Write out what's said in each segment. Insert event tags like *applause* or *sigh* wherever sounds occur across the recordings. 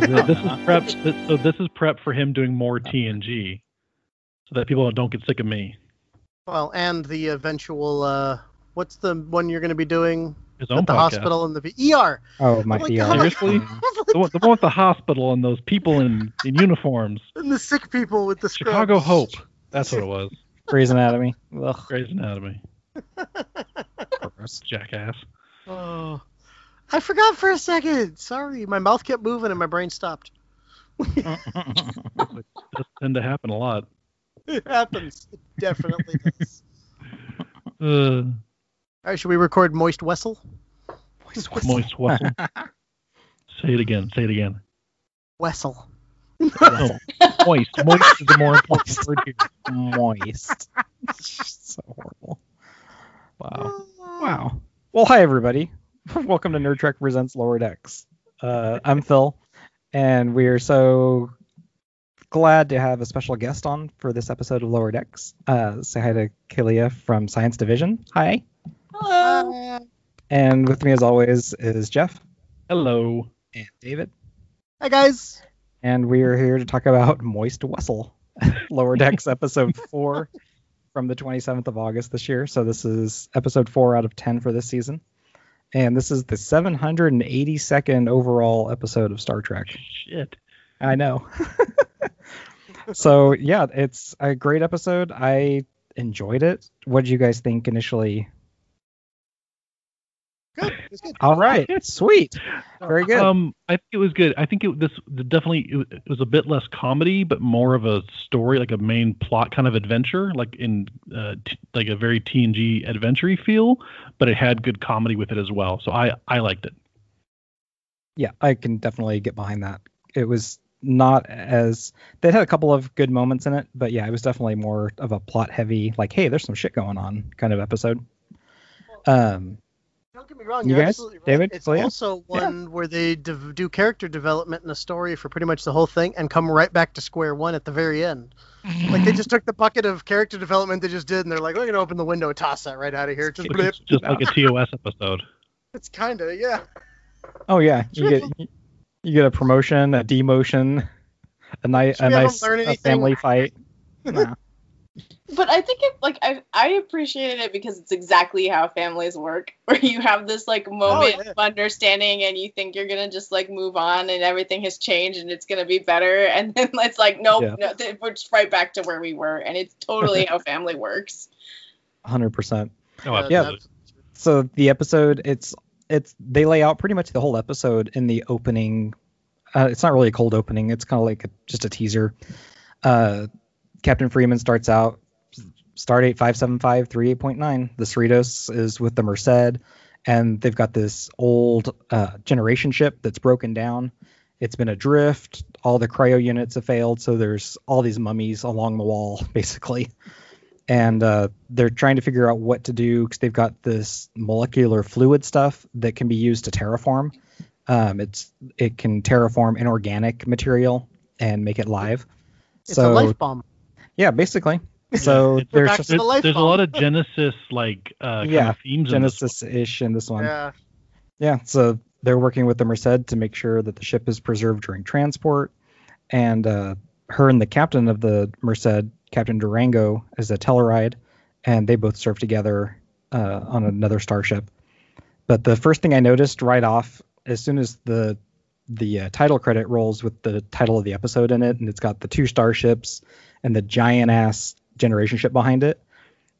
this is prep. So this is prep for him doing more TNG, so that people don't get sick of me. Well, and the eventual. Uh, what's the one you're going to be doing His own at the podcast. hospital and the V- ER? Oh my Oh my ER. God. Seriously? *laughs* The one, the one with the hospital and those people in, in uniforms. *laughs* And the sick people with the scrubs. Chicago Hope. That's what it was. Grey's Anatomy. Ugh, Grey's Anatomy. *laughs* gross. Jackass. Oh, I forgot for a second. Sorry, my mouth kept moving and my brain stopped. *laughs* Does tend to happen a lot. It happens. It definitely does. Uh, All right, should we record Moist Wessel? Moist Wessel. moist Wessel. *laughs* Say it again. Say it again. Wessel. No, moist. Moist is the more important word here. Moist. *laughs* so horrible. Wow. Oh. Wow. Well, hi everybody. *laughs* Welcome to Nerd Trek Presents Lower Decks. Uh, I'm Phil, and we are so glad to have a special guest on for this episode of Lower Decks. Uh, say hi to Kayleigha from Science Division. Hi. Hello. And with me, as always, is Jeff Hello. and David. Hi guys. and we are here to talk about Moist Wessel, *laughs* Lower Decks episode *laughs* four from the 27th of August this year. So this is episode four out of 10 for this season. And this is the 782nd overall episode of Star Trek. Shit. I know. *laughs* so yeah, it's a great episode. I enjoyed it. What did you guys think initially? Good. It's good. All right, sweet, very good. Um, I think it was good. I think it this definitely it was, it was a bit less comedy, but more of a story, like a main plot kind of adventure, like in uh, t- like a very TNG adventure feel. But it had good comedy with it as well, so I I liked it. yeah, I can definitely get behind that. It was not as they had a couple of good moments in it, but yeah, it was definitely more of a plot heavy, like, hey, there's some shit going on kind of episode. Um, Don't get me wrong. You You're guys? absolutely right. David? It's oh, Celia? also one where they dev- do character development in a story for pretty much the whole thing and come right back to square one at the very end. Like they just took the bucket of character development they just did and they're like, we're gonna open the window and toss that right out of here. Just blip. It's just like a TOS episode. *laughs* It's kind of yeah. oh yeah, you get you get a promotion, a demotion, a nice a we have 'em nice a family fight. *laughs* Nah. But I think it like I I appreciated it because it's exactly how families work, *laughs* where you have this like moment Oh, yeah. of understanding and you think you're gonna just like move on and everything has changed and it's gonna be better, *laughs* and then it's like nope, Yeah. no, th- we're just right back to where we were, and it's totally how *laughs* family works. hundred percent. Oh, Yeah, So the episode, it's it's they lay out pretty much the whole episode in the opening. Uh, it's not really a cold opening. It's kind of like a, just a teaser. Uh, Captain Freeman starts out Stardate five seven five three eight point nine. The Cerritos is with the Merced, and they've got this old uh, generation ship that's broken down. It's been adrift. All the cryo units have failed, so there's all these mummies along the wall, *laughs* basically and uh, they're trying to figure out what to do because they've got this molecular fluid stuff that can be used to terraform. Um, it's it can terraform inorganic material and make it live. It's so a life bomb. Yeah, basically. So It's- there's just the There's, a lot of Genesis like uh, Yeah, of themes. Genesis-ish in this one. Yeah. Yeah, so they're working with the Merced to make sure that the ship is preserved during transport, and uh, her and the captain of the Merced, Captain Durango, is a Tellarite, and they both serve together uh, on another starship. But the first thing I noticed right off, as soon as the the uh, title credit rolls with the title of the episode in it, and it's got the two starships and the giant ass generation ship behind it,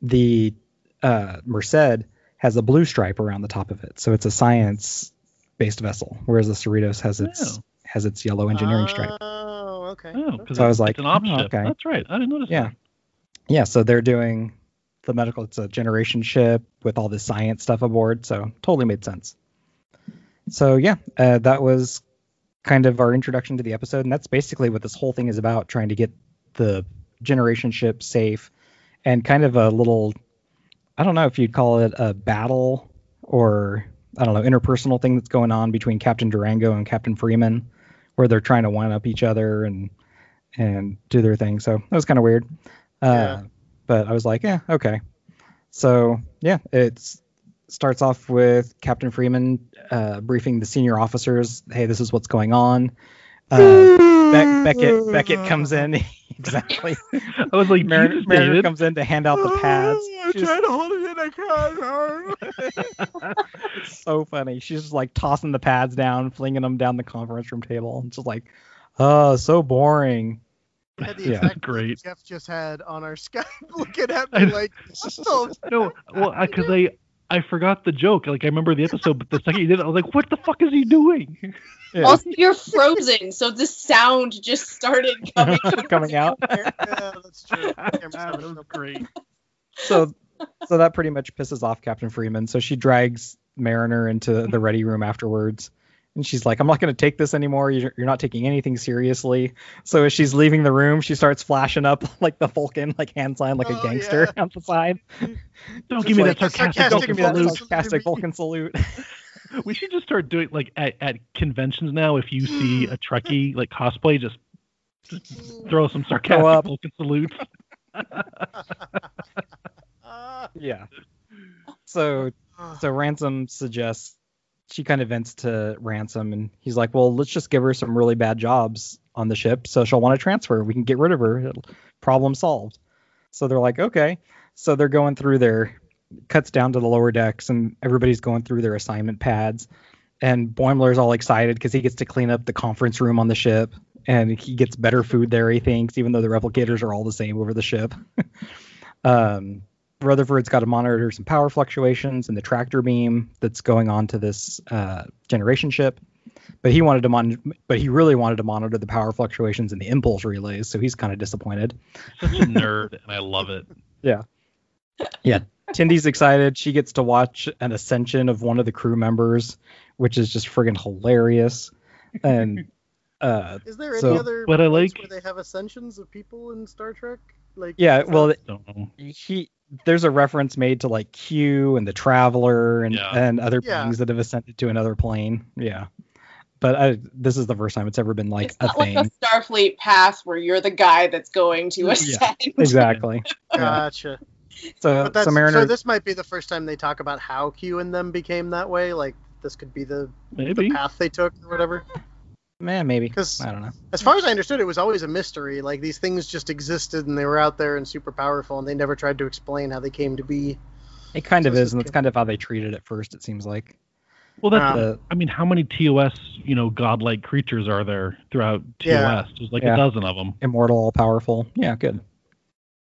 the uh, Merced has a blue stripe around the top of it, so it's a science based vessel, whereas the Cerritos has its Oh. has its yellow engineering stripe. Oh, okay. Oh, because So I was like, it's an op oh, ship. okay. That's right. I didn't notice Yeah. that. Yeah, so they're doing the medical. It's a generation ship with all this science stuff aboard, so totally made sense. So yeah, uh, that was kind of our introduction to the episode, and that's basically what this whole thing is about: trying to get the generation ship safe, and kind of a little, I don't know if you'd call it a battle or I don't know interpersonal thing that's going on between Captain Durango and Captain Freeman, where they're trying to one up each other and and do their thing. So that was kind of weird. Uh, Yeah. But I was like, yeah, okay. So yeah, it starts off with Captain Freeman uh, briefing the senior officers, hey, this is what's going on. Uh, Beck, Beckett Beckett comes in *laughs* exactly. *laughs* I was like, Mariner, Jesus, Mariner David. comes in to hand out the oh, pads. I She's- tried to hold it in. I cried. It's *laughs* so funny. She's just like tossing the pads down, flinging them down the conference room table. It's just like, oh, so boring. Had the Yeah. exact Great. Jeff just had on our Skype, *laughs* looking at me like, so No, well, uh, because I I forgot the joke. Like I remember the episode, but the second you did it, I was like, "What the fuck is he doing?" *laughs* Yeah. Also, you're frozen, so the sound just started coming, *laughs* Coming out. *laughs* yeah, that's true. Camera that was up. great. So, so that pretty much pisses off Captain Freeman. So she drags Mariner into the ready room afterwards. And she's like, I'm not going to take this anymore. You're, you're not taking anything seriously. So as she's leaving the room, she starts flashing up *laughs* like the Vulcan, like hand sign, like a Oh, gangster yeah. on the side. Don't Just give me like that a sarcastic. sarcastic Don't give me that Vulcan salute. sarcastic. Vulcan salute. *laughs* We should just start doing like at, at conventions now. If you see a Trekkie like cosplay, just, just throw some sarcastic up. Vulcan salutes. *laughs* Ah, yeah. So ah. so Ransom suggests she kind of vents to Ransom, and he's like, "Well, let's just give her some really bad jobs on the ship, so she'll want to transfer. We can get rid of her. Problem solved." So they're like, "Okay." So they're going through their cuts down to the lower decks, and everybody's going through their assignment pads. And Boimler's all excited because he gets to clean up the conference room on the ship, and he gets better food there. He thinks, even though the replicators are all the same over the ship. *laughs* um, Rutherford's got to monitor some power fluctuations in the tractor beam that's going on to this uh, generation ship. But he wanted to mon- but he really wanted to monitor the power fluctuations in the impulse relays, so he's kind of disappointed. Such a nerd, and I love it. Yeah, yeah. Tendi's excited. She gets to watch an ascension of one of the crew members, which is just friggin' hilarious. And *laughs* uh, Is there any So- other What I like- where they have ascensions of people in Star Trek? Like yeah, well, Don't know. he there's a reference made to like Q and the Traveler and Yeah. and other Yeah. beings that have ascended to another plane. Yeah, but I, this is the first time it's ever been like it's a not like a Starfleet pass where you're the guy that's going to Yeah. ascend. *laughs* exactly. *laughs* Gotcha. So But that's, so Mariner. so this might be the first time they talk about how Q and them became that way. Like this could be the, the path they took or whatever. Man, maybe. Because I don't know. As far as I understood, it was always a mystery. Like these things just existed and they were out there and super powerful, and they never tried to explain how they came to be. It kind of So it's is, and that's kind of how they treated it first. It seems like. Well, that's. Um, I mean, how many TOS, you know, godlike creatures are there throughout TOS? Yeah. There's like Yeah. a dozen of them. immortal, all powerful. Yeah, good.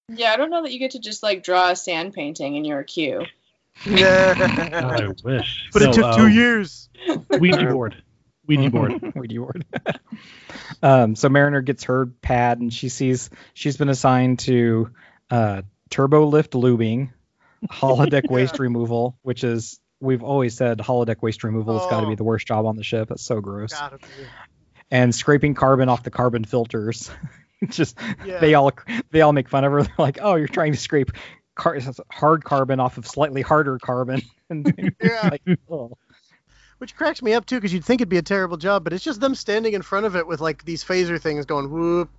Yeah, I don't know that you get to just like draw a sand painting in your queue. *laughs* Yeah. I wish. But it No, took two um, years. Ouija *laughs* board. Ouija board. *laughs* Ouija board. *laughs* um, so Mariner gets her pad, and she sees she's been assigned to uh, turbo lift lubing, holodeck *laughs* waste removal, which is we've always said holodeck waste removal has got to Oh. be the worst job on the ship. That's so gross. And scraping carbon off the carbon filters. Just Yeah. they all they all make fun of her. They're like, "Oh, you're trying to scrape car- hard carbon off of slightly harder carbon." and Yeah. like, oh. Which cracks me up too, because you'd think it'd be a terrible job, but it's just them standing in front of it with like these phaser things going whoop,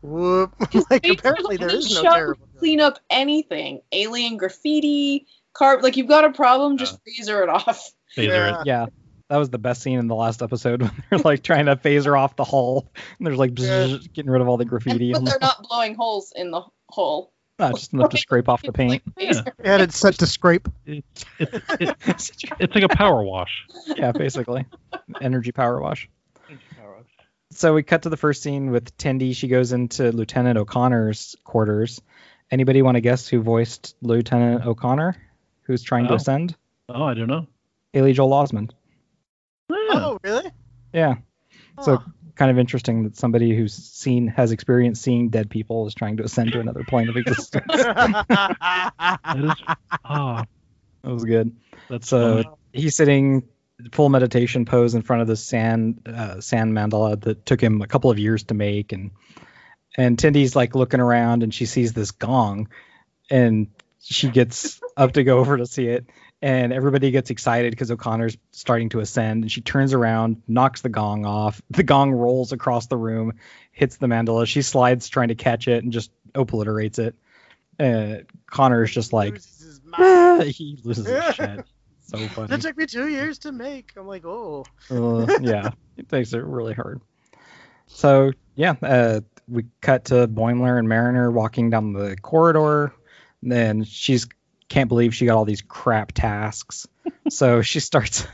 whoop. *laughs* like apparently there is really is no shove terrible. job. Clean up anything. Alien graffiti, carb. Like you've got a problem, just phaser it off. *laughs* Phaser Yeah. it. Yeah, that was the best scene in the last episode *laughs* when they're like trying to phaser off the hull, and there's like Yeah. bzz, getting rid of all the graffiti. but they're not blowing holes in the hole. Not just enough to scrape off the paint. Like, phaser. They *laughs* had set to scrape. It's, it's, it, it's like a power wash. yeah, basically, energy power wash. So we cut to the first scene with Tendi. She goes into Lieutenant O'Connor's quarters. Anybody want to guess who voiced Lieutenant O'Connor, who's trying to Oh. ascend? Oh, I don't know. Haley Joel Osment. Yeah. Oh, really? Yeah, So- Huh. Kind of interesting that somebody who's seen has experience seeing dead people is trying to ascend to another plane of existence. *laughs* That is. Oh, that was good. that's So funny. he's sitting full meditation pose in front of the sand uh, sand mandala that took him a couple of years to make, and and Tendi's like looking around and she sees this gong, and she gets up to go over to see it, and everybody gets excited because O'Connor's starting to ascend, and she turns around, knocks the gong off, *laughs* the gong rolls across the room, hits the mandala, she slides trying to catch it and just obliterates it. Uh, Connor's just like Loses his *laughs* he loses his shit. So *laughs* funny. That took me two years to make. I'm like, oh. Uh, yeah, it takes it really hard. So yeah, uh, we cut to Boimler and Mariner walking down the corridor. And Then she's can't believe she got all these crap tasks. so *laughs* she starts,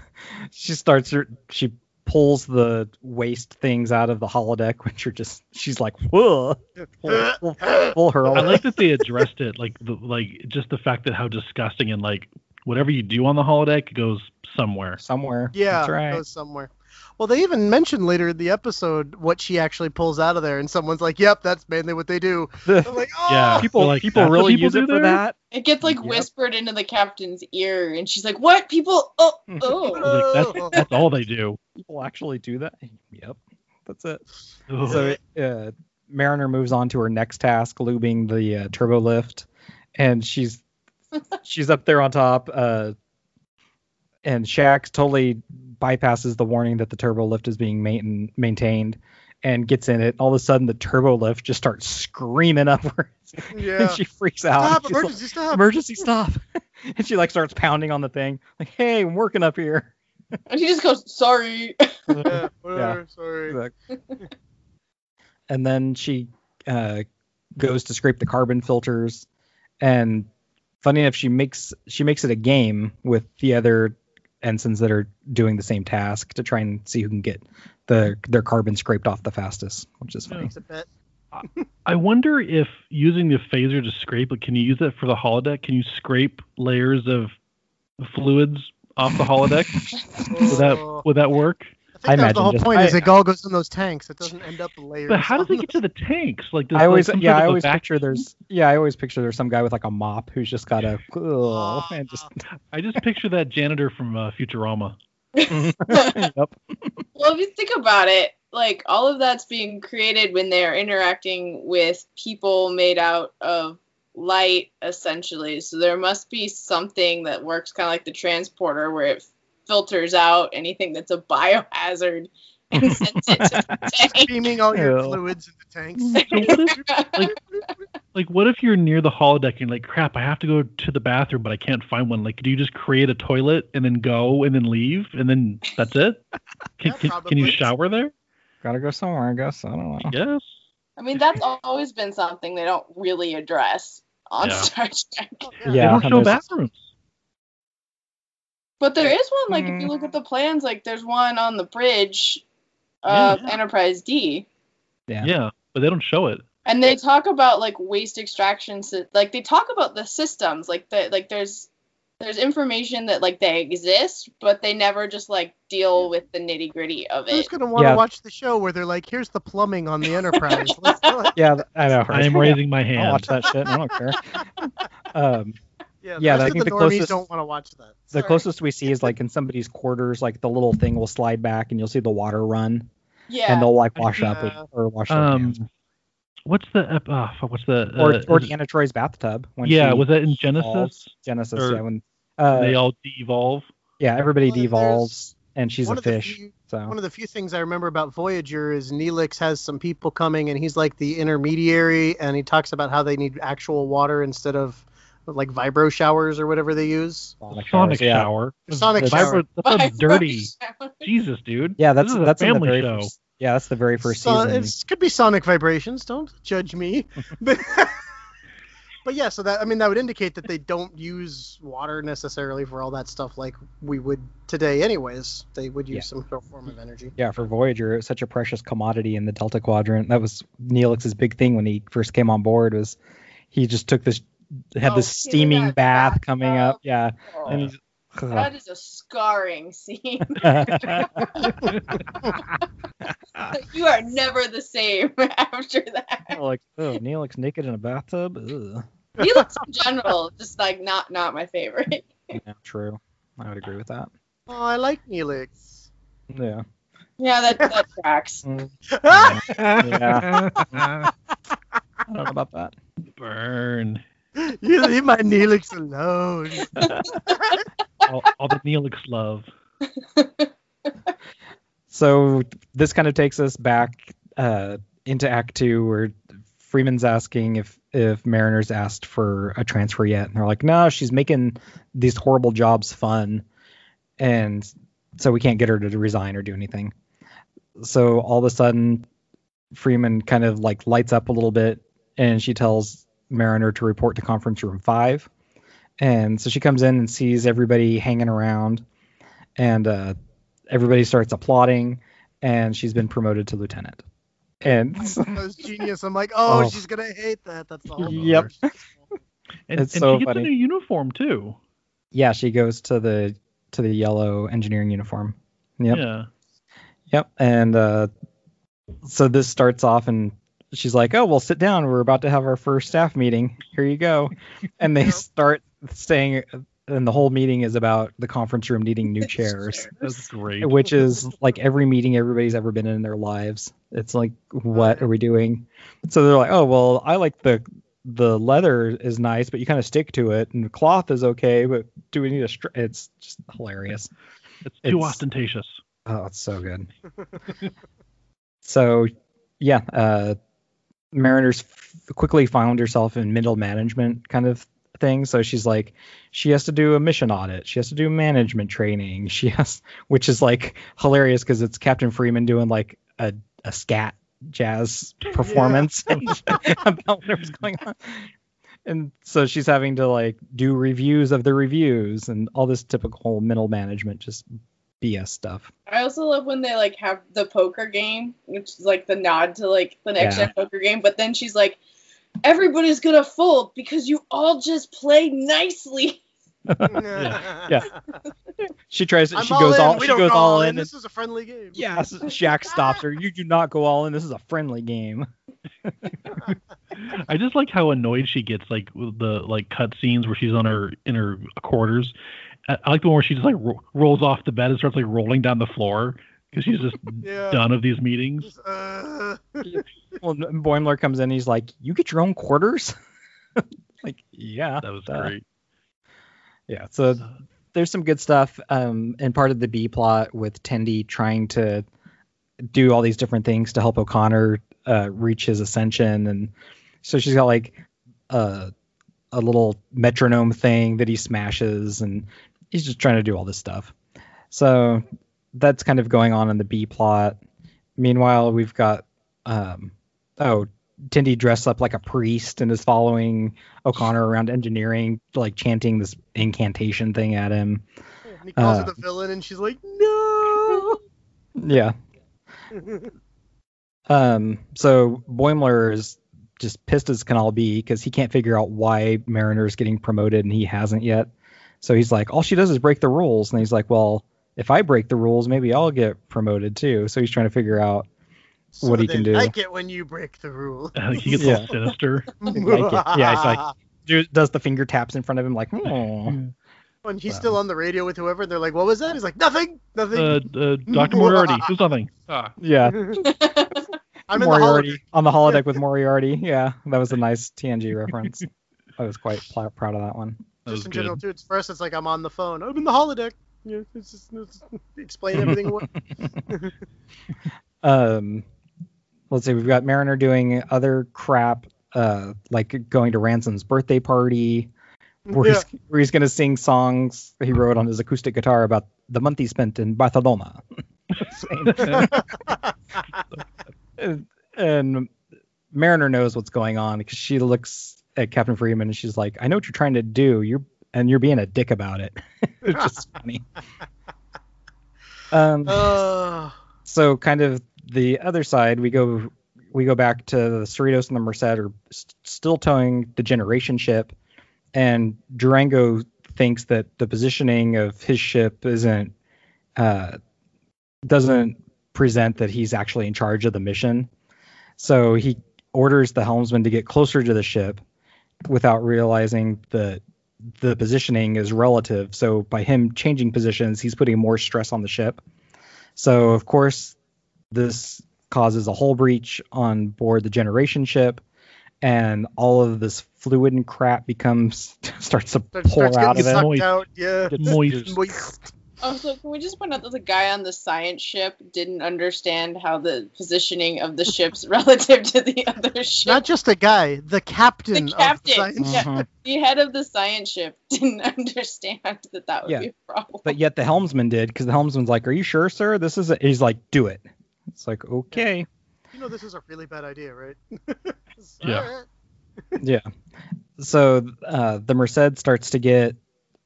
she starts, her- she pulls the waste things out of the holodeck, which are just, she's like, whoa, full, full, full hurl. I like that they addressed it, like the like just the fact that how disgusting and like whatever you do on the holodeck goes somewhere. somewhere. Yeah, that's it right. goes somewhere. Well, they even mentioned later in the episode what she actually pulls out of there, and someone's like, "Yep, that's mainly what they do." *laughs* Like, "Oh, Yeah. people, like, people really people use do it for that. It gets like Yep. whispered into the captain's ear, and she's like, "What people? Oh, *laughs* oh." Like, that's *laughs* that's all they do. People actually do that. Yep, that's it. Ugh. So uh, Mariner moves on to her next task, lubing the uh, turbo lift, and she's she's up there on top. Uh, and Shaxs totally bypasses the warning that the turbo lift is being main- maintained, and gets in it. All of a sudden, the turbo lift just starts screaming *laughs* upwards, yeah. and she freaks out. Stop! She's like, Emergency! Stop! emergency stop! *laughs* and she like starts pounding on the thing, like, "Hey, I'm working up here." *laughs* And she just goes, "Sorry." yeah, whatever. Sorry. and then she uh, goes to scrape the carbon filters and funny enough she makes she makes it a game with the other ensigns that are doing the same task to try and see who can get the their carbon scraped off the fastest which is funny Makes. I wonder if using the phaser to scrape, like, can you use that for the holodeck? Can you scrape layers of fluids off the holodeck? would that would that work? I think I that's the whole just- point. is it all goes in those tanks. It doesn't end up layers. But how does on it get to the tanks? Like, does, i always like, yeah i always vacuum? picture there's yeah i always picture there's some guy with like a mop who's just got a *laughs* oh, and just *laughs* I just picture that janitor from uh, Futurama. *laughs* yep Well, if you think about it, like all of that's being created when they're interacting with people made out of light, essentially. So there must be something that works kind of like the transporter, where it filters out anything that's a biohazard and *laughs* sends it to the tank. beaming all your Ew. fluids into the tanks. *laughs* So like, like, what if you're near the holodeck and you're like, crap, I have to go to the bathroom, but I can't find one. Like, do you just create a toilet and then go and then leave and then that's it? *laughs* Can, Yeah, can, can you shower there? gotta go somewhere i guess i don't know Yes. I mean, that's always been something they don't really address on Yeah. Star Trek. Oh, Yeah, they don't and show bathrooms. But there is one, like, if you look at the plans, like, there's one on the bridge of Yeah. Enterprise D. yeah, Yeah, but they don't show it. and they talk about like waste extraction sy- like they talk about the systems like the like there's there's information that like they exist but they never just like deal with the nitty gritty of it. Who's it gonna want to Yeah. watch the show where they're like, "Here's the plumbing on the Enterprise." Let's *laughs* yeah i know I am *laughs* raising my I'll hand. watch that shit. I don't care. *laughs* Um, Yeah, Yeah, the I think the the normies closest- don't want to watch that. the Sorry. closest we see is like in somebody's quarters, like the little thing will slide back and you'll see the water run, yeah and they'll like wash up Yeah. or, or wash their hands. Um, what's the uh, what's the Or uh, or is- Deanna Troi's bathtub when yeah? Was that in Genesis? evolves. Genesis? or Yeah, when uh, they all de-evolve. yeah everybody Well, devolves and she's a fish. few- So One of the few things I remember about Voyager is Neelix has some people coming, and he's like the intermediary, and he talks about how they need actual water instead of like vibro showers or whatever they use. sonic, Sonic showers, shower. The sonic The shower. vibro- That sounds dirty. Vibro- Jesus, dude. Yeah, that's this is that's a the family show. first. Yeah, that's the very first So- season. It could be sonic vibrations. Don't judge me. but, *laughs* *laughs* but yeah, so that I mean that would indicate that they don't use water necessarily for all that stuff like we would today, anyways. They would use Yeah. some form of energy. Yeah, for Voyager, it's such a precious commodity in the Delta Quadrant. That was Neelix's big thing when he first came on board. Was he just took this had Oh, this steaming that bath bath coming up. up? Yeah, Oh, and that is a scarring scene. *laughs* *laughs* you are never the same *laughs* after that. like, oh, Neelix naked in a bathtub. Ugh. He looks in general just like not not my favorite. Yeah, true. I would agree with that. Oh, I like Neelix. Yeah. Yeah, that that tracks. Mm, yeah. I don't know about that. Burn. You leave my Neelix alone. All, all the Neelix love. So this kind of takes us back uh, into Act Two, where Freeman's asking if if Mariner's asked for a transfer yet, and they're like, no, she's making these horrible jobs fun, and so we can't get her to resign or do anything. So all of a sudden, Freeman kind of like lights up a little bit, and she tells Mariner to report to conference room five. And so she comes in and sees everybody hanging around, and uh, everybody starts applauding, and she's been promoted to lieutenant. And That *laughs* was genius. I'm like, oh, Oh. she's gonna hate that. That's all. Yep. And, It's and so she gets funny. a new uniform too. yeah, she goes to the to the yellow engineering uniform. Yep. Yeah. Yep. And uh, so this starts off, and she's like, "Oh, well, sit down. We're about to have our first staff meeting. Here you go." And they *laughs* start saying, and the whole meeting is about the conference room needing new chairs, That's great. which is like every meeting everybody's ever been in in their lives. It's like, what are we doing? So they're like, "Oh, well, I like the." The leather is nice, but you kind of stick to it, and the cloth is okay, but do we need a? Str-? It's just hilarious. It's too it's- ostentatious. Oh, it's so good. *laughs* so, yeah, uh, Mariners f- quickly found herself in middle management kind of thing. So she's like, she has to do a mission audit. She has to do management training. She has, which is like hilarious because it's Captain Freeman doing like a, a scat jazz *laughs* performance *laughs* about whatever's going on. And so she's having to like do reviews of the reviews and all this typical middle management, just BS stuff. I also love when they like have the poker game, which is like the nod to like the next Yeah. gen poker game. But then she's like, everybody's gonna fold because you all just play nicely. *laughs* Yeah. She tries. I'm she all goes in. all. we she don't goes go all in. in. This is a friendly game. Yes, *laughs* Shaxs stops her. You do not go all in. This is a friendly game. I just like how annoyed she gets, like with the like cut scenes where she's on her in her quarters. I, I like the one where she just like ro- rolls off the bed and starts like rolling down the floor because she's just *laughs* Yeah. done of these meetings. Just, uh, *laughs* *laughs* Well, Boimler comes in. He's like, "You get your own quarters." like, yeah, That was duh. great. Yeah. So there's some good stuff. Um, and part of the B plot with Tendi trying to do all these different things to help O'Connor uh, reach his ascension, and so she's got like a a little metronome thing that he smashes, and he's just trying to do all this stuff. So that's kind of going on in the B plot. Meanwhile, we've got um, oh. Tendi dressed up like a priest and is following O'Connor around engineering, like chanting this incantation thing at him. and he calls Uh, her the villain, and she's like, no. *laughs* Yeah. *laughs* Um. So Boimler is just pissed as can all be because he can't figure out why Mariner's getting promoted and he hasn't yet. So he's like, all she does is break the rules, and he's like, well, if I break the rules, maybe I'll get promoted too. So he's trying to figure out. So What he can do. like it when you break the rule. he gets Yeah. all sinister. *laughs* like. Yeah, it's like- Do, does the finger taps in front of him like, oh. when he's still on the radio with whoever, and they're like, "What was that?" He's like, "Nothing, nothing." Uh, uh, Dr. Moriarty, do something. *laughs* Ah, yeah. *laughs* I'm in the on the holodeck with Moriarty. Yeah, that was a nice TNG reference. I was quite pl- proud of that one. Just in good. general too. It's first, it's like I'm on the phone. I'm in the holodeck. Yeah, it's just, it's *laughs* explain everything. *laughs* Um, let's see, we've got Mariner doing other crap, uh, like going to Ransom's birthday party, where, Yeah. he's, where he's going to sing songs he wrote on his acoustic guitar about the month he spent in Barcelona. *laughs* and, and Mariner knows what's going on because she looks at Captain Freeman and she's like, "I know what you're trying to do. You're and you're being a dick about it." *laughs* it's just funny. *laughs* Um, so kind of the other side, we go we go back to the Cerritos and the Merced are st- still towing the generation ship, and Durango thinks that the positioning of his ship isn't uh, doesn't present that he's actually in charge of the mission. So he orders the helmsman to get closer to the ship without realizing that the positioning is relative. So by him changing positions, he's putting more stress on the ship. So of course, this causes a hull breach on board the generation ship, and all of this fluid and crap becomes *laughs* starts to starts, pour starts out of it. sucked Moist. out. Yeah. Moist. Moist. Also, can we just point out that the guy on the science ship didn't understand how the positioning of the ships *laughs* relative to the other ship? Not just a guy, the captain. The Of captain. the science Yeah. Mhm. the head of the science ship *laughs* didn't understand that that would Yeah. be a problem. But yet the helmsman did, because the helmsman's like, "Are you sure, sir? This is." A-? He's like, "Do it." It's like, okay. You know this is a really bad idea, right? *laughs* Yeah. Yeah. So uh, the Merced starts to get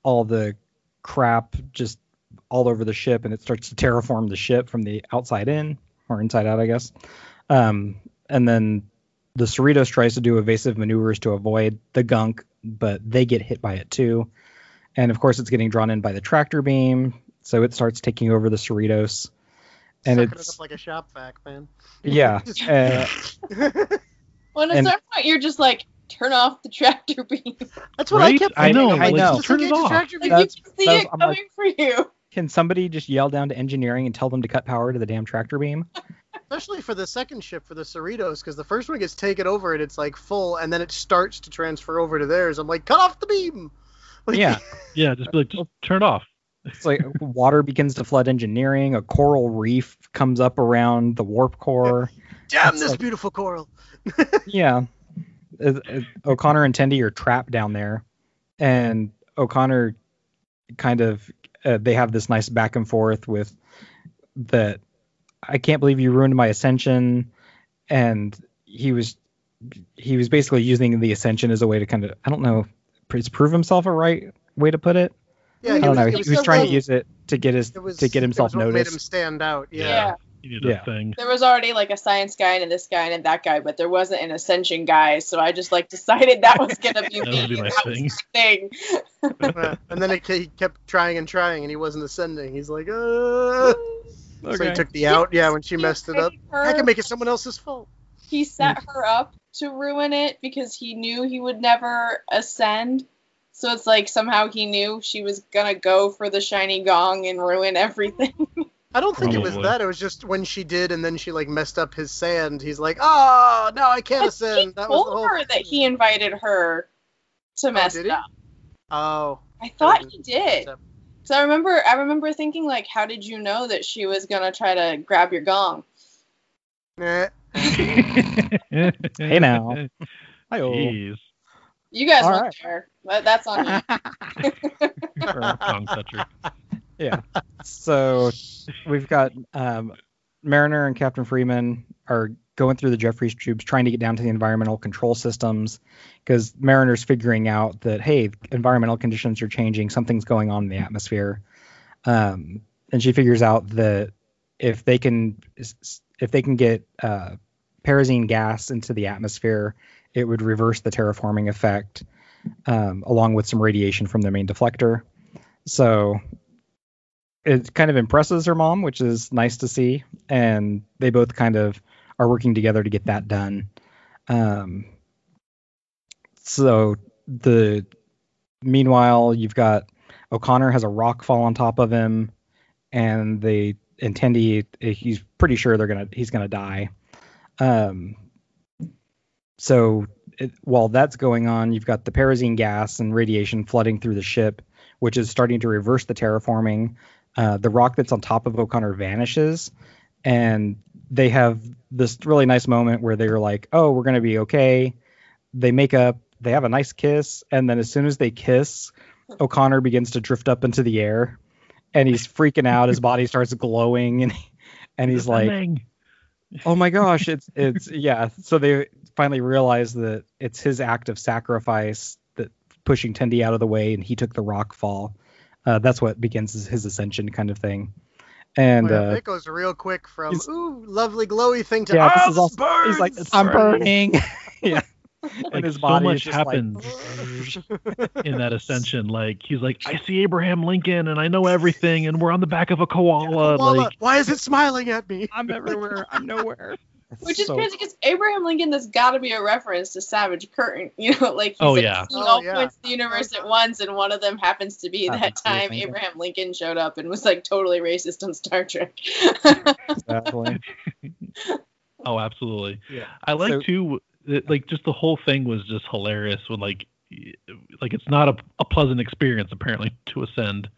all the crap just all over the ship, and it starts to terraform the ship from the outside in or inside out, I guess. Um, and then the Cerritos tries to do evasive maneuvers to avoid the gunk, but they get hit by it too. And of course, it's getting drawn in by the tractor beam, so it starts taking over the Cerritos. And Sucking it's it up like a shop vac, man. yeah, *laughs* uh, Well, at And- a point, you're just like, turn off the tractor beam. That's what I Right? kept I thinking. know, I'm like, I know. just Turn it off. tractor Like beam. You can see that's- it coming like- for you. Can somebody just yell down to engineering and tell them to cut power to the damn tractor beam? Especially for the second ship for the Cerritos, because the first one gets taken over and it's like full, and then it starts to transfer over to theirs. I'm like, cut off the beam. *laughs* Like, Yeah. *laughs* Yeah, just be like, just turn it off. It's like water begins to flood engineering. A coral reef comes up around the warp core. *laughs* Damn It's this like- beautiful coral. Yeah, It- it- O'Connor and Tendi are trapped down there, and O'Connor kind of uh, they have this nice back and forth with that. I can't believe you ruined my ascension, and he was he was basically using the ascension as a way to kind of I don't know prove himself a right way to put it. Yeah, I don't was, know. it He was was trying to use it to get his It was to get it himself was what noticed. Made him stand out. Yeah. Yeah. You need Yeah. a thing. There was already like a science guy and this guy and that guy, but there wasn't an ascension guy. So I just like decided that was gonna be *laughs* That me. would be my That was thing. my thing. *laughs* Uh, and then it, he kept trying and trying, and he wasn't ascending. He's like, uh. So he took the out. Yeah, when she messed it up. made I can make it someone else's fault. He set her up to ruin it because he knew he would never ascend. So it's like somehow he knew she was gonna go for the shiny gong and ruin everything. *laughs* I don't think it was that. It was just when she did, and then she like messed up his sand. He's like, "Oh, no, I can't he ascend." That was the told whole. her that he invited her to oh, mess did it up. Oh, I thought didn't- he did. So I remember I remember thinking like, how did you know that she was gonna try to grab your gong? Nah. *laughs* Hey now. Hi-oh. Jeez. You guys All weren't right. there. That's on you. *laughs* *laughs* Yeah. *laughs* So we've got um, Mariner and Captain Freeman are going through the Jefferies tubes trying to get down to the environmental control systems because Mariner's figuring out that hey, environmental conditions are changing, something's going on in the atmosphere, um, and she figures out that if they can if they can get uh, pyrazine gas into the atmosphere, it would reverse the terraforming effect, um, along with some radiation from the main deflector. So it kind of impresses her mom, which is nice to see, and they both kind of are working together to get that done. Um, so the meanwhile, you've got O'Connor has a rock fall on top of him, and they and Tendi he's pretty sure they're gonna he's gonna die. Um, so it, while that's going on, you've got the pyrazine gas and radiation flooding through the ship, which is starting to reverse the terraforming. Uh, the rock that's on top of O'Connor vanishes, and they have this really nice moment where they're like, "Oh, we're gonna be okay." They make up, they have a nice kiss, and then as soon as they kiss, O'Connor begins to drift up into the air, and he's freaking out. His body starts glowing, and and he's like, oh my gosh it's it's yeah so they finally realize that it's his act of sacrifice that pushing Tendi out of the way and he took the rock fall uh, that's what begins his, his ascension kind of thing and uh, it goes real quick from ooh lovely glowy thing to yeah ah, this is also burns! he's like i'm burning *laughs* yeah Like and his so much is just like- happens *laughs* in that ascension. Like he's like, I see Abraham Lincoln and I know everything, and we're on the back of a koala. Koala, Like why is it smiling at me? i'm everywhere i'm nowhere Which is So- crazy because Abraham Lincoln, there's got to be a reference to Savage Curtain. *laughs* You know, like he's Oh, like, yeah. seeing Oh, all yeah. points of the universe at once, and one of them happens to be Happens that time Lincoln. Abraham Lincoln showed up and was like totally racist on Star Trek. exactly. *laughs* *laughs* oh, absolutely. Yeah. I like So- too. Like just the whole thing was just hilarious when like like it's not a, a pleasant experience apparently to ascend.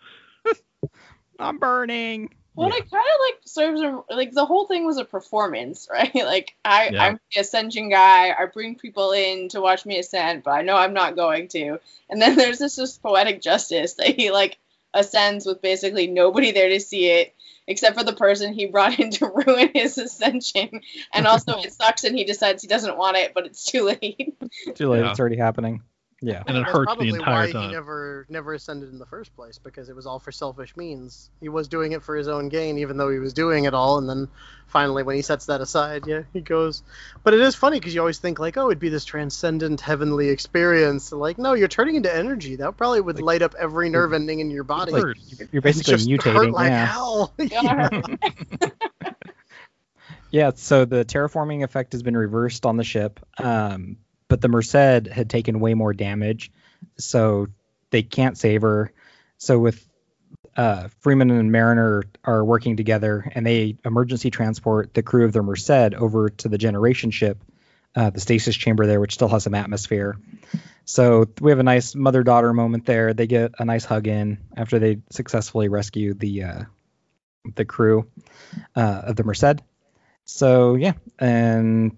i'm burning Well, Yeah. it kind of like serves a like the whole thing was a performance, *laughs* right? Like I, Yeah. I'm the ascension guy. I bring people in to watch me ascend, but I know I'm not going to. And then *laughs* there's this just poetic justice that he like ascends with basically nobody there to see it. except for the person he brought *laughs* in to ruin his ascension. And also, it sucks, and he decides he doesn't want it, but it's too late. Too late. Yeah. It's already happening. Yeah. And it That's hurts the probably entire why time. he never never ascended in the first place because it was all for selfish means. He was doing it for his own gain, even though he was doing it all. And then finally, when he sets that aside, yeah, he goes. But it is funny because you always think like, oh, it'd be this transcendent heavenly experience. Like, no, you're turning into energy. That probably would light up every nerve ending in your body. Like, You're basically just hurt mutating. like yeah. hell. *laughs* God. *laughs* Yeah, so the terraforming effect has been reversed on the ship, um, but the Merced had taken way more damage, so they can't save her. So with uh, Freeman and Mariner are working together, and they emergency transport the crew of the Merced over to the generation ship, uh, the stasis chamber there, which still has some atmosphere. So we have a nice mother-daughter moment there. They get a nice hug in after they successfully rescue the uh, the crew uh, of the Merced. So yeah, and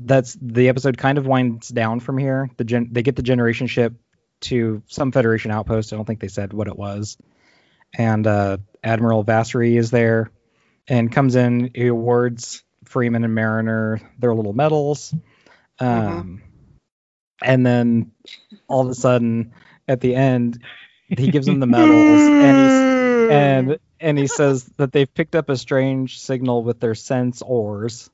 that's the episode kind of winds down from here. The gen- they get the generation ship to some Federation outpost. I don't think they said what it was. And uh, Admiral Vassery is there and comes in. He awards Freeman and Mariner their little medals. Um, And then all of a sudden, at the end, he gives them the medals and he's and and he says that they've picked up a strange signal with their sense ores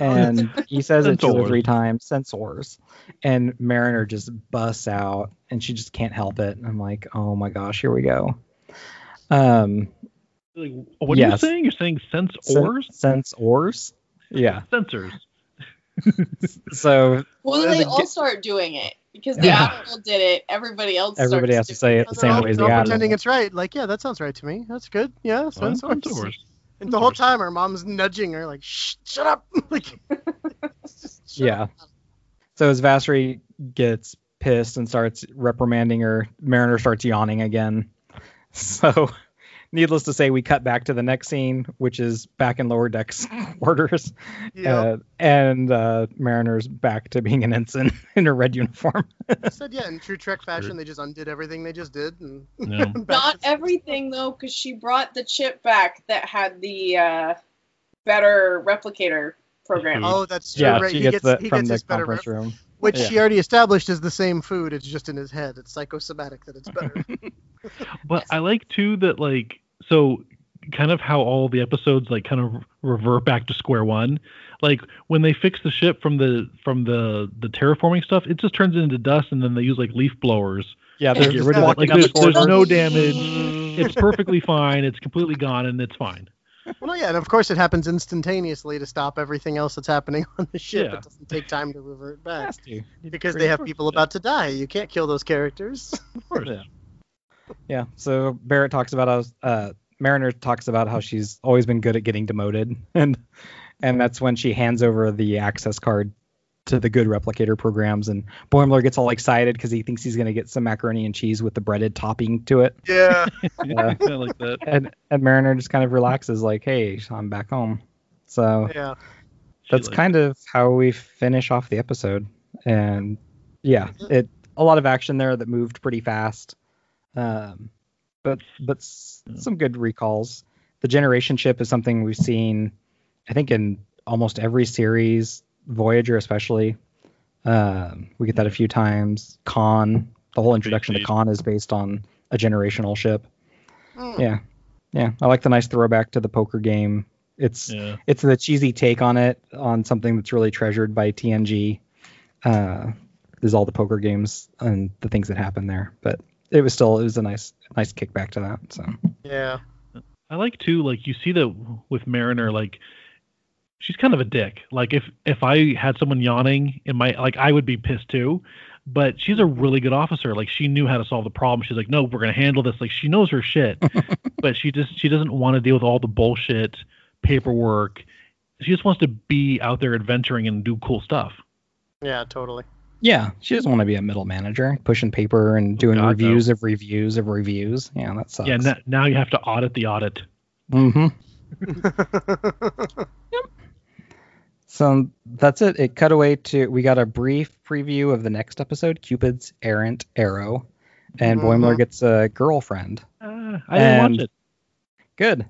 and *laughs* he says it two or three times sensors and mariner just busts out and she just can't help it i'm like oh my gosh here we go um Like, what are Yes. you saying? You're saying sense sen- ores? sense ores yeah Sensors. *laughs* so well, then they the- all start doing it because the Yeah. Admiral did it. Everybody else. Everybody has to say it the same way as they're the all Admiral. pretending it's right. Like, yeah, that sounds right to me. That's good. Yeah, Well, sensors. And the whole time, her mom's nudging her, like, Shh, shut up. *laughs* like, *laughs* shut Yeah. up. So as Vassery gets pissed and starts reprimanding her, Mariner starts yawning again. *laughs* So, needless to say, we cut back to the next scene, which is back in lower decks *laughs* quarters, Yeah. uh, and uh, Mariner's back to being an ensign *laughs* in her red uniform. I said, *laughs* yeah, in true Trek fashion, they just undid everything they just did. And No. Not to- everything though, because she brought the chip back that had the uh, better replicator program. Oh, that's true. yeah, right. she he gets, gets, that he from gets the his better, conference rep- room. which yeah. she already established is the same food. It's just in his head. It's psychosomatic that it's better. But I like too that like so kind of how all the episodes like kind of revert back to square one. Like when they fix the ship from the from the the terraforming stuff, it just turns into dust, and then they use like leaf blowers. Yeah, to there's get rid of it. Like there's, the there's no damage. It's perfectly fine. It's completely gone, and it's fine. well, yeah, and of course it happens instantaneously to stop everything else that's happening *laughs* on the ship. Yeah. It doesn't take time to revert back because they have people about to die. You can't kill those characters. Of course. Yeah. Yeah. So Barrett talks about how uh, Mariner talks about how she's always been good at getting demoted, *laughs* and and that's when she hands over the access card to the good replicator programs, and Boimler gets all excited because he thinks he's gonna get some macaroni and cheese with the breaded topping to it, yeah. *laughs* Yeah. I like that. and and Mariner just kind of relaxes like, hey, I'm back home. So Yeah. that's She, like, kind of how we finish off the episode and yeah it a lot of action there that moved pretty fast um but but Yeah. some good recalls the generation ship is something we've seen i think in almost every series voyager especially um we get that a few times con the whole introduction to Fleet. con is based on a generational ship Mm. yeah yeah i like the nice throwback to the poker game it's Yeah. it's the cheesy take on it on something that's really treasured by TNG. Uh, there's all the poker games and the things that happen there, but it was still it was a nice nice kickback to that. So Yeah. I like too, like you see that with Mariner, like she's kind of a dick. Like if if I had someone yawning in my like I would be pissed too. But she's a really good officer. Like she knew how to solve the problem. She's like, no, we're gonna handle this. Like she knows her shit. *laughs* but she just she doesn't want to deal with all the bullshit paperwork. She just wants to be out there adventuring and do cool stuff. Yeah. Totally. Yeah, she doesn't want to be a middle manager pushing paper and doing God, no. reviews of reviews of reviews. Yeah, that sucks. Yeah, now, now you have to audit the audit. *laughs* hmm So that's it. It cut away to we got a brief preview of the next episode, Cupid's errant arrow, and Mhm. Boimler gets a girlfriend. Uh, I didn't And- watch it. Good.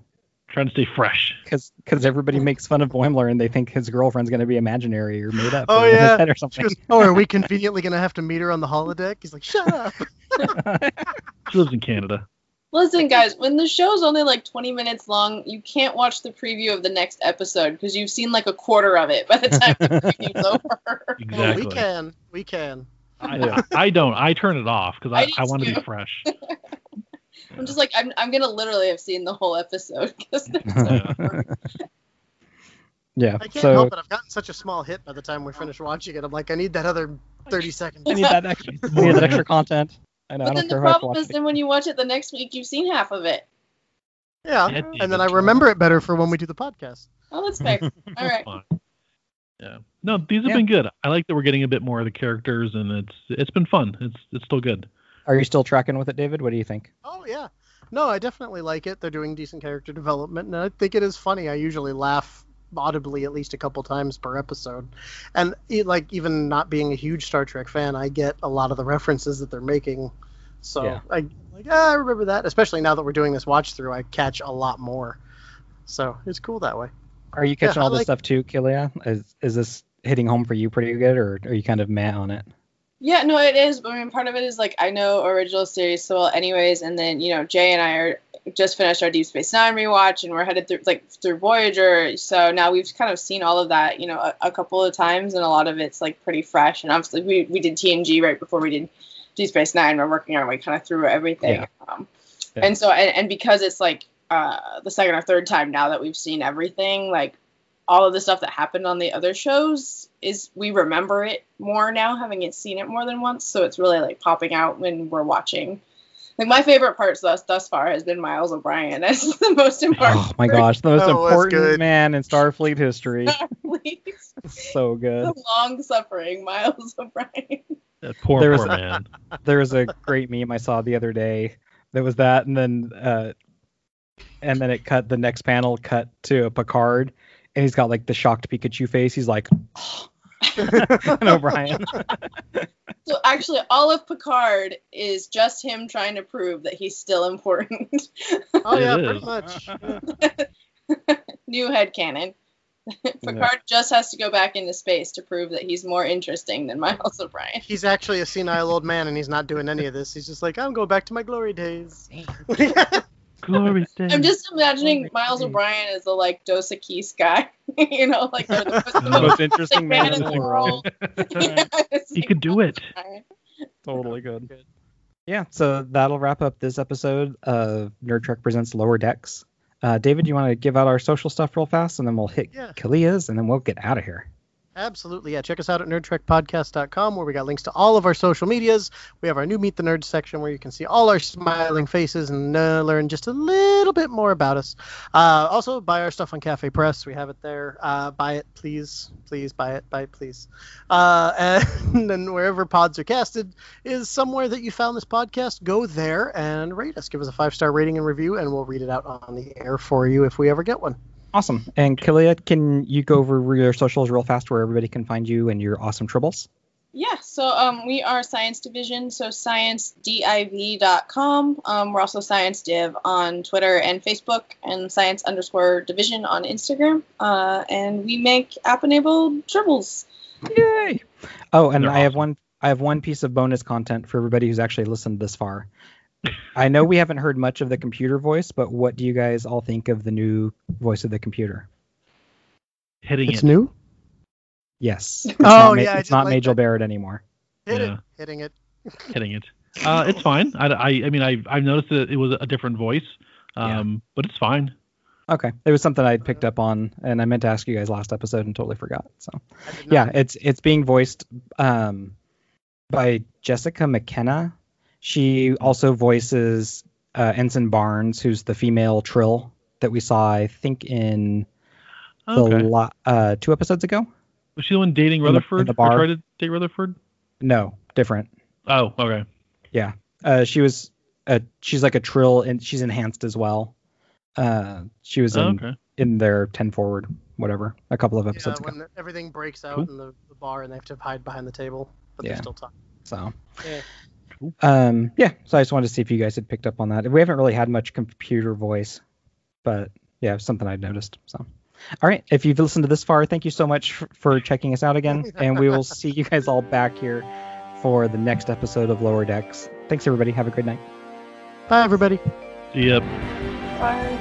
Trying to stay fresh. because because everybody makes fun of Boimler and they think his girlfriend's gonna be imaginary or made up Oh, or in his yeah. head or something. goes, "Oh, are we conveniently gonna have to meet her on the holodeck?" He's like, "Shut up." *laughs* She lives in Canada. Listen, guys, when the show's only like 20 minutes long, you can't watch the preview of the next episode because you've seen like a quarter of it by the time the *laughs* preview's over. Well, Exactly. we can. We can. I, I don't. I turn it off because I I, I, want to be fresh. *laughs* I'm just like, I'm, I'm gonna literally have seen the whole episode. *laughs* 'cause *laughs* it's Yeah. I can't So help it. I've gotten such a small hit by the time we finish watching it. I'm like, I need that other 30 seconds. I need that *laughs* extra, I need that extra content. I know. I But don't then the care if I have to problem is, it. then when you watch it the next week, you've seen half of it. Yeah, Yeah, and then I David. remember it better for when we do the podcast. Oh, that's fair. All right. Fine. Yeah. No, these have Yeah. been good. I like that we're getting a bit more of the characters, and it's it's been fun. It's it's still good. Are you still tracking with it, David? What do you think? Oh yeah, no, I definitely like it. They're doing decent character development, and I think it is funny. I usually laugh audibly at least a couple times per episode, and e- like even not being a huge Star Trek fan, I get a lot of the references that they're making. So Yeah. I like ah, I remember that, especially now that we're doing this watch through. I catch a lot more, so it's cool that way. Are you catching I all this like- stuff too, Kayleigha? Is is this hitting home for you pretty good, or are you kind of meh on it? Yeah, no, it is. But I mean, part of it is like I know original series so well, anyways. And then you know, Jay and I are just finished our Deep Space Nine rewatch, and we're headed through like through Voyager. So now we've kind of seen all of that, you know, a, a couple of times, and a lot of it's like pretty fresh. And obviously, we we did TNG right before we did Deep Space Nine. We're working our way kind of through everything. Yeah. Um, Yeah. And so, and, and because it's like uh, the second or third time now that we've seen everything, like all of the stuff that happened on the other shows is we remember it more now having seen it more than once so it's really like popping out when we're watching like my favorite parts thus thus far has been miles o'brien as *laughs* the most important Oh my gosh, the most That was important good. man in Starfleet history. *laughs* Please. so good. the long suffering miles o'brien That poor There was- poor man. *laughs* there was a great meme I saw the other day that was that, and then uh, and then it cut the next panel cut to a Picard, and he's got like the shocked Pikachu face. He's like, oh. and O'Brien. so actually all of picard is just him trying to prove that he's still important Oh *laughs* It *laughs* *laughs* yeah, pretty much. Yeah. new headcanon picard just has to go back into space to prove that he's more interesting than miles o'brien He's actually a senile old man, and he's not doing any of this. He's just like, I'm going back to my glory days. Glory days. *laughs* I'm just imagining Oh, Miles my O'Brien as the like Dos Equis guy, *laughs* you know, like the, *laughs* the, the the most most interesting man in the man world. he could do it. Totally good. Yeah, so that'll wrap up this episode of Nerd Trek Presents Lower Decks. Uh, David, you want to give out our social stuff real fast, and then we'll hit Yeah. Kayleigha's, and then we'll get out of here. Absolutely, yeah. Check us out at nerdtrekpodcast.com where we got links to all of our social medias. We have our new Meet the Nerds section where you can see all our smiling faces and uh, learn just a little bit more about us. Uh, also, buy our stuff on Cafe Press. We have it there. Uh, buy it, please. Please buy it. Buy it, please. Uh, *laughs* and then wherever pods are casted is somewhere that you found this podcast. Go there and rate us. Give us a five star rating and review, and we'll read it out on the air for you if we ever get one. Awesome. And Kayleigha, can you go over your socials real fast where everybody can find you and your awesome tribbles? Yeah, so um, we are Science Division, so sciencediv.com. Um, we're also Science Div on Twitter and Facebook, and Science underscore Division on Instagram. Uh, and we make app-enabled tribbles. Yay! Oh, and They're I have one. I have one piece of bonus content for everybody who's actually listened this far. I know we haven't heard much of the computer voice, but what do you guys all think of the new voice of the computer? Hitting it. It's it. new. Yes. *laughs* It's Oh, not Ma- yeah, it's not like Majel that. Barrett anymore. Hit Yeah. it. Hitting it. *laughs* Hitting it. Uh, it's fine. I, I, I mean, I, I've noticed that it was a different voice, um, but it's fine. Okay, it was something I'd picked up on, and I meant to ask you guys last episode and totally forgot. So I did not- yeah, it's it's being voiced um, by Jessica McKenna. She also voices uh, Ensign Barnes, who's the female Trill that we saw, I think, in the Okay. la- uh, two episodes ago. Was she the one dating In the- in Rutherford? the Or bar. tried to date Rutherford? No, different. Oh, okay. Yeah, uh, she was uh, she's like a Trill, and she's enhanced as well. Uh, she was in, Oh, okay. in their ten forward, whatever, a couple of Yeah, episodes ago. when everything breaks out Cool. in the, the bar and they have to hide behind the table, but Yeah. they're still talking. So, Yeah. Cool. um, yeah. So I just wanted to see if you guys had picked up on that. We haven't really had much computer voice, but yeah, something I'd noticed. So, all right, if you've listened to this far, thank you so much f- for checking us out again, and we will see you guys all back here for the next episode of Lower Decks. Thanks, everybody. Have a great night. Bye, everybody. Yep. Bye.